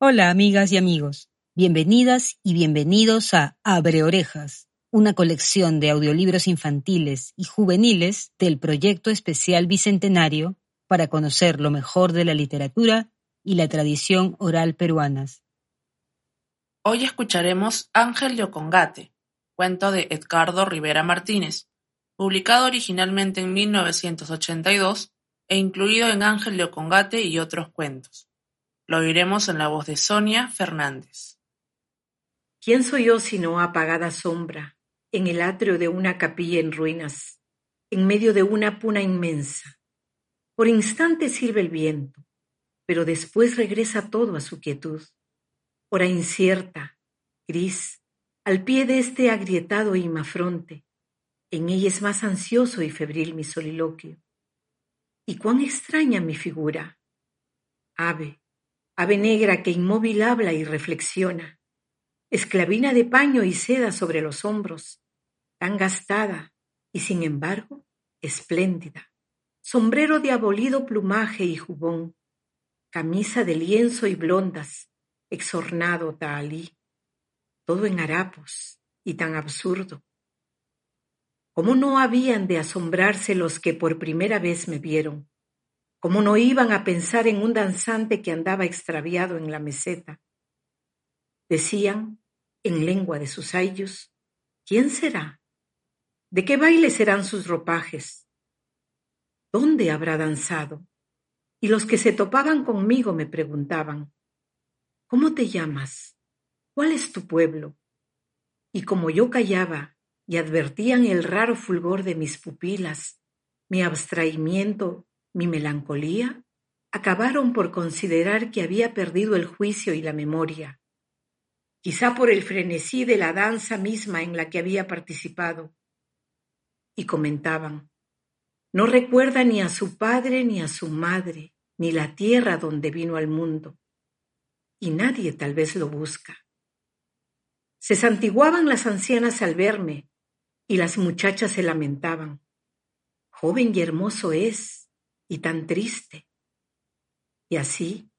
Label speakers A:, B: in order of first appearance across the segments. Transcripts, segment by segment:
A: Hola amigas y amigos, bienvenidas y bienvenidos a Abre Orejas, una colección de audiolibros infantiles y juveniles del proyecto especial Bicentenario para conocer lo mejor de la literatura y la tradición oral peruanas.
B: Hoy escucharemos Ángel de Ocongate, cuento de Edgardo Rivera Martínez, publicado originalmente en 1982 e incluido en Ángel de Ocongate y otros cuentos. Lo oiremos en la voz de Sonia Fernández.
C: ¿Quién soy yo sino apagada sombra en el atrio de una capilla en ruinas, en medio de una puna inmensa? Por instantes sirve el viento, pero después regresa todo a su quietud. Hora incierta, gris, al pie de este agrietado imafronte, en ella es más ansioso y febril mi soliloquio. Y cuán extraña mi figura. Ave, ave negra que inmóvil habla y reflexiona, esclavina de paño y seda sobre los hombros, tan gastada y sin embargo espléndida, sombrero de abolido plumaje y jubón, camisa de lienzo y blondas, exornado tahalí, todo en harapos y tan absurdo. ¿Cómo no habían de asombrarse los que por primera vez me vieron? ¿Cómo no iban a pensar en un danzante que andaba extraviado en la meseta? Decían, en lengua de sus ayos, ¿quién será? ¿De qué baile serán sus ropajes? ¿Dónde habrá danzado? Y los que se topaban conmigo me preguntaban, ¿cómo te llamas? ¿Cuál es tu pueblo? Y como yo callaba y advertían el raro fulgor de mis pupilas, mi abstraimiento mi melancolía, acabaron por considerar que había perdido el juicio y la memoria, quizá por el frenesí de la danza misma en la que había participado. Y comentaban, no recuerda ni a su padre ni a su madre, ni la tierra donde vino al mundo, y nadie tal vez lo busca. Se santiguaban las ancianas al verme, y las muchachas se lamentaban. Joven y hermoso es, y tan triste. Y así,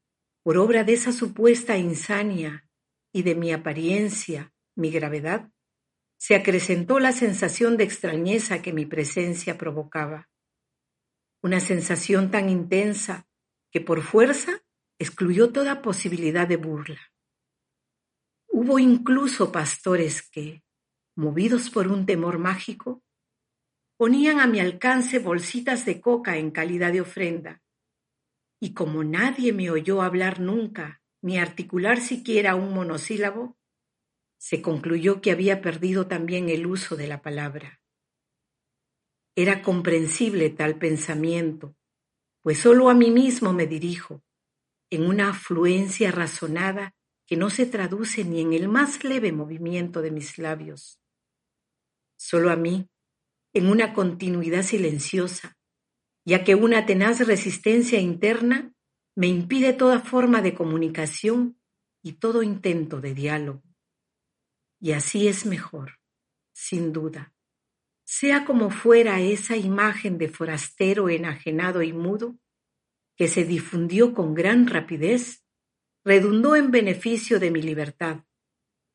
C: por obra de esa supuesta insania y de mi apariencia, mi gravedad, se acrecentó la sensación de extrañeza que mi presencia provocaba. Una sensación tan intensa que por fuerza excluyó toda posibilidad de burla. Hubo incluso pastores que, movidos por un temor mágico, ponían a mi alcance bolsitas de coca en calidad de ofrenda. Y como nadie me oyó hablar nunca, ni articular siquiera un monosílabo, se concluyó que había perdido también el uso de la palabra. Era comprensible tal pensamiento, pues sólo a mí mismo me dirijo, en una afluencia razonada que no se traduce ni en el más leve movimiento de mis labios. Sólo a mí, en una continuidad silenciosa, ya que una tenaz resistencia interna me impide toda forma de comunicación y todo intento de diálogo. Y así es mejor, sin duda. Sea como fuera esa imagen de forastero enajenado y mudo, que se difundió con gran rapidez, redundó en beneficio de mi libertad,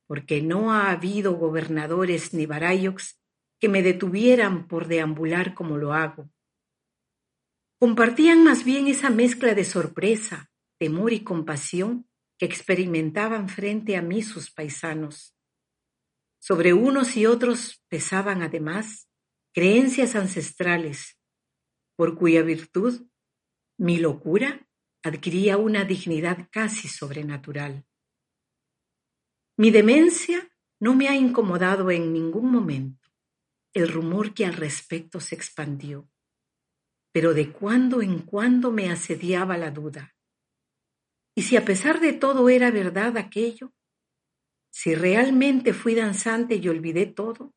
C: porque no ha habido gobernadores ni barayoks que me detuvieran por deambular como lo hago. Compartían más bien esa mezcla de sorpresa, temor y compasión que experimentaban frente a mí sus paisanos. Sobre unos y otros pesaban además creencias ancestrales, por cuya virtud mi locura adquiría una dignidad casi sobrenatural. Mi demencia no me ha incomodado en ningún momento el rumor que al respecto se expandió, pero de cuando en cuando me asediaba la duda. ¿Y si a pesar de todo era verdad aquello? ¿Si realmente fui danzante y olvidé todo?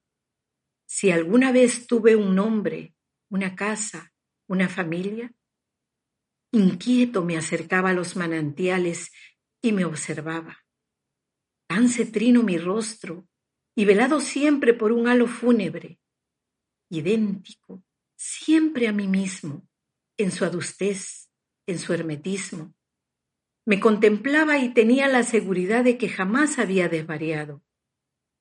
C: ¿Si alguna vez tuve un nombre, una casa, una familia? Inquieto me acercaba a los manantiales y me observaba. Tan cetrino mi rostro y velado siempre por un halo fúnebre, idéntico, siempre a mí mismo, en su adustez, en su hermetismo. Me contemplaba y tenía la seguridad de que jamás había desvariado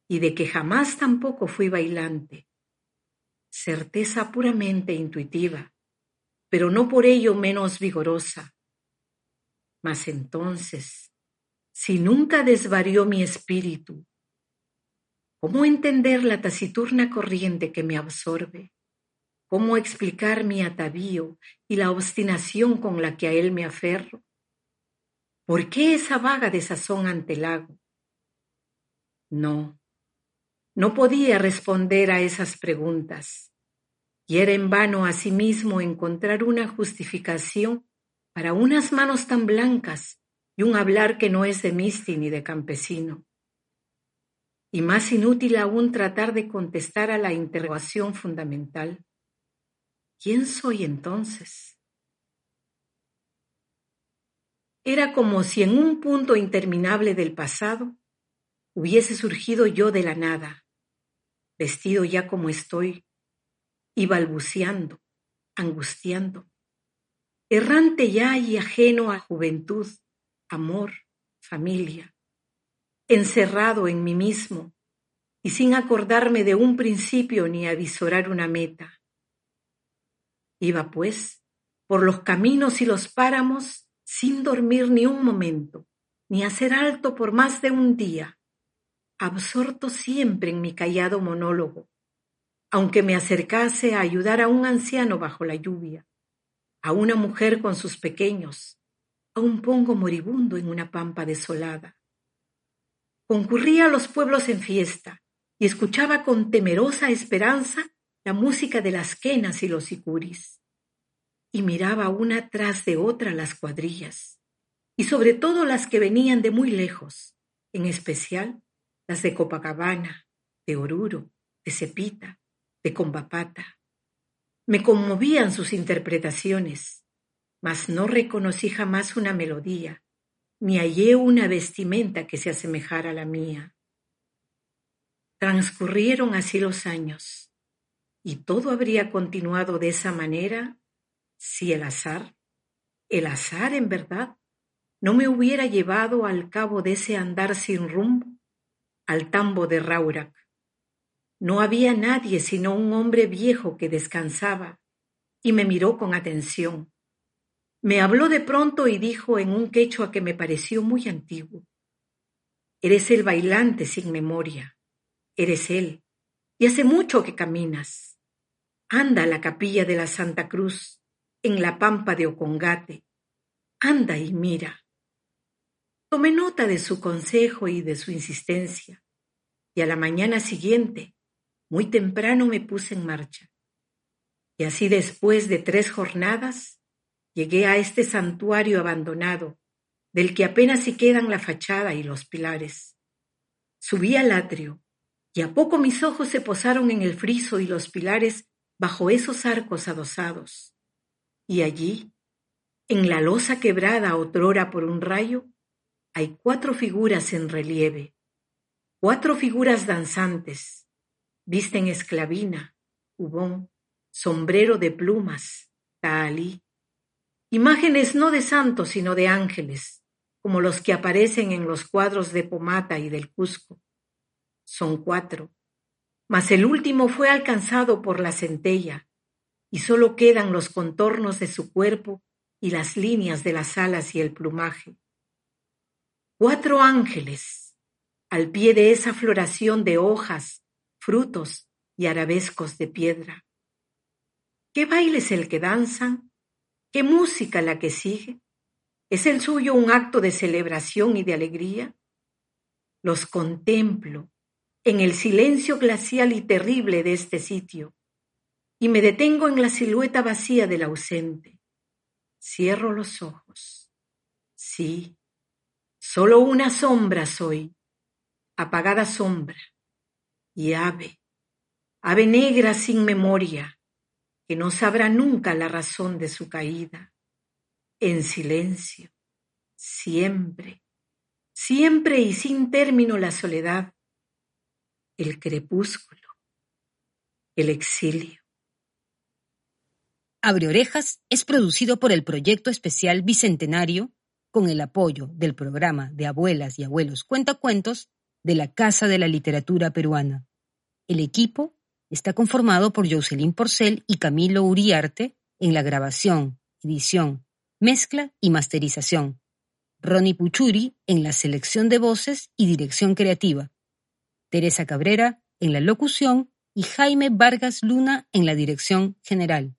C: y de que jamás tampoco fui bailante. Certeza puramente intuitiva, pero no por ello menos vigorosa. Mas entonces, si nunca desvarió mi espíritu, ¿cómo entender la taciturna corriente que me absorbe? ¿Cómo explicar mi atavío y la obstinación con la que a él me aferro? ¿Por qué esa vaga desazón ante el lago? No, no podía responder a esas preguntas, y era en vano a sí mismo encontrar una justificación para unas manos tan blancas y un hablar que no es de misti ni de campesino. Y más inútil aún tratar de contestar a la interrogación fundamental. ¿Quién soy entonces? Era como si en un punto interminable del pasado hubiese surgido yo de la nada, vestido ya como estoy, y balbuceando, angustiando, errante ya y ajeno a juventud, amor, familia, encerrado en mí mismo y sin acordarme de un principio ni avisorar una meta. Iba, pues, por los caminos y los páramos sin dormir ni un momento, ni hacer alto por más de un día, absorto siempre en mi callado monólogo, aunque me acercase a ayudar a un anciano bajo la lluvia, a una mujer con sus pequeños, a un pongo moribundo en una pampa desolada. Concurría a los pueblos en fiesta y escuchaba con temerosa esperanza la música de las quenas y los sicuris, y miraba una tras de otra las cuadrillas, y sobre todo las que venían de muy lejos, en especial las de Copacabana, de Oruro, de Cepita, de Combapata. Me conmovían sus interpretaciones, mas no reconocí jamás una melodía, ni hallé una vestimenta que se asemejara a la mía. Transcurrieron así los años y todo habría continuado de esa manera si el azar, el azar en verdad, no me hubiera llevado al cabo de ese andar sin rumbo al tambo de Raurac. No había nadie sino un hombre viejo que descansaba y me miró con atención. Me habló de pronto y dijo en un quechua que me pareció muy antiguo. Eres el bailante sin memoria. Eres él. Y hace mucho que caminas. Anda a la capilla de la Santa Cruz, en la pampa de Ocongate. Anda y mira. Tomé nota de su consejo y de su insistencia, y a la mañana siguiente, muy temprano me puse en marcha. Y así después de tres jornadas, llegué a este santuario abandonado, del que apenas si quedan la fachada y los pilares. Subí al atrio, y a poco mis ojos se posaron en el friso y los pilares bajo esos arcos adosados. Y allí, en la losa quebrada otrora por un rayo, hay cuatro figuras en relieve, cuatro figuras danzantes, visten esclavina, hubón, sombrero de plumas, tahalí, imágenes no de santos sino de ángeles, como los que aparecen en los cuadros de Pomata y del Cusco. Son cuatro, mas el último fue alcanzado por la centella, y sólo quedan los contornos de su cuerpo y las líneas de las alas y el plumaje. Cuatro ángeles, al pie de esa floración de hojas, frutos y arabescos de piedra. ¿Qué baile es el que danzan? ¿Qué música la que sigue? ¿Es el suyo un acto de celebración y de alegría? Los contemplo en el silencio glacial y terrible de este sitio, y me detengo en la silueta vacía del ausente. Cierro los ojos. Sí, solo una sombra soy, apagada sombra, y ave, ave negra sin memoria, que no sabrá nunca la razón de su caída, en silencio, siempre, siempre y sin término la soledad, el crepúsculo, el exilio.
A: Abre Orejas es producido por el Proyecto Especial Bicentenario con el apoyo del programa de abuelas y abuelos cuentacuentos de la Casa de la Literatura Peruana. El equipo está conformado por Jocelyn Porcel y Camilo Uriarte en la grabación, edición, mezcla y masterización. Ronnie Puchuri en la selección de voces y dirección creativa. Teresa Cabrera en la locución y Jaime Vargas Luna en la dirección general.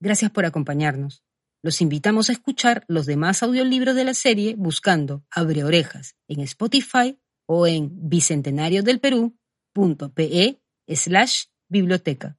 A: Gracias por acompañarnos. Los invitamos a escuchar los demás audiolibros de la serie buscando Abre Orejas en Spotify o en bicentenariodelperú.pe slash biblioteca.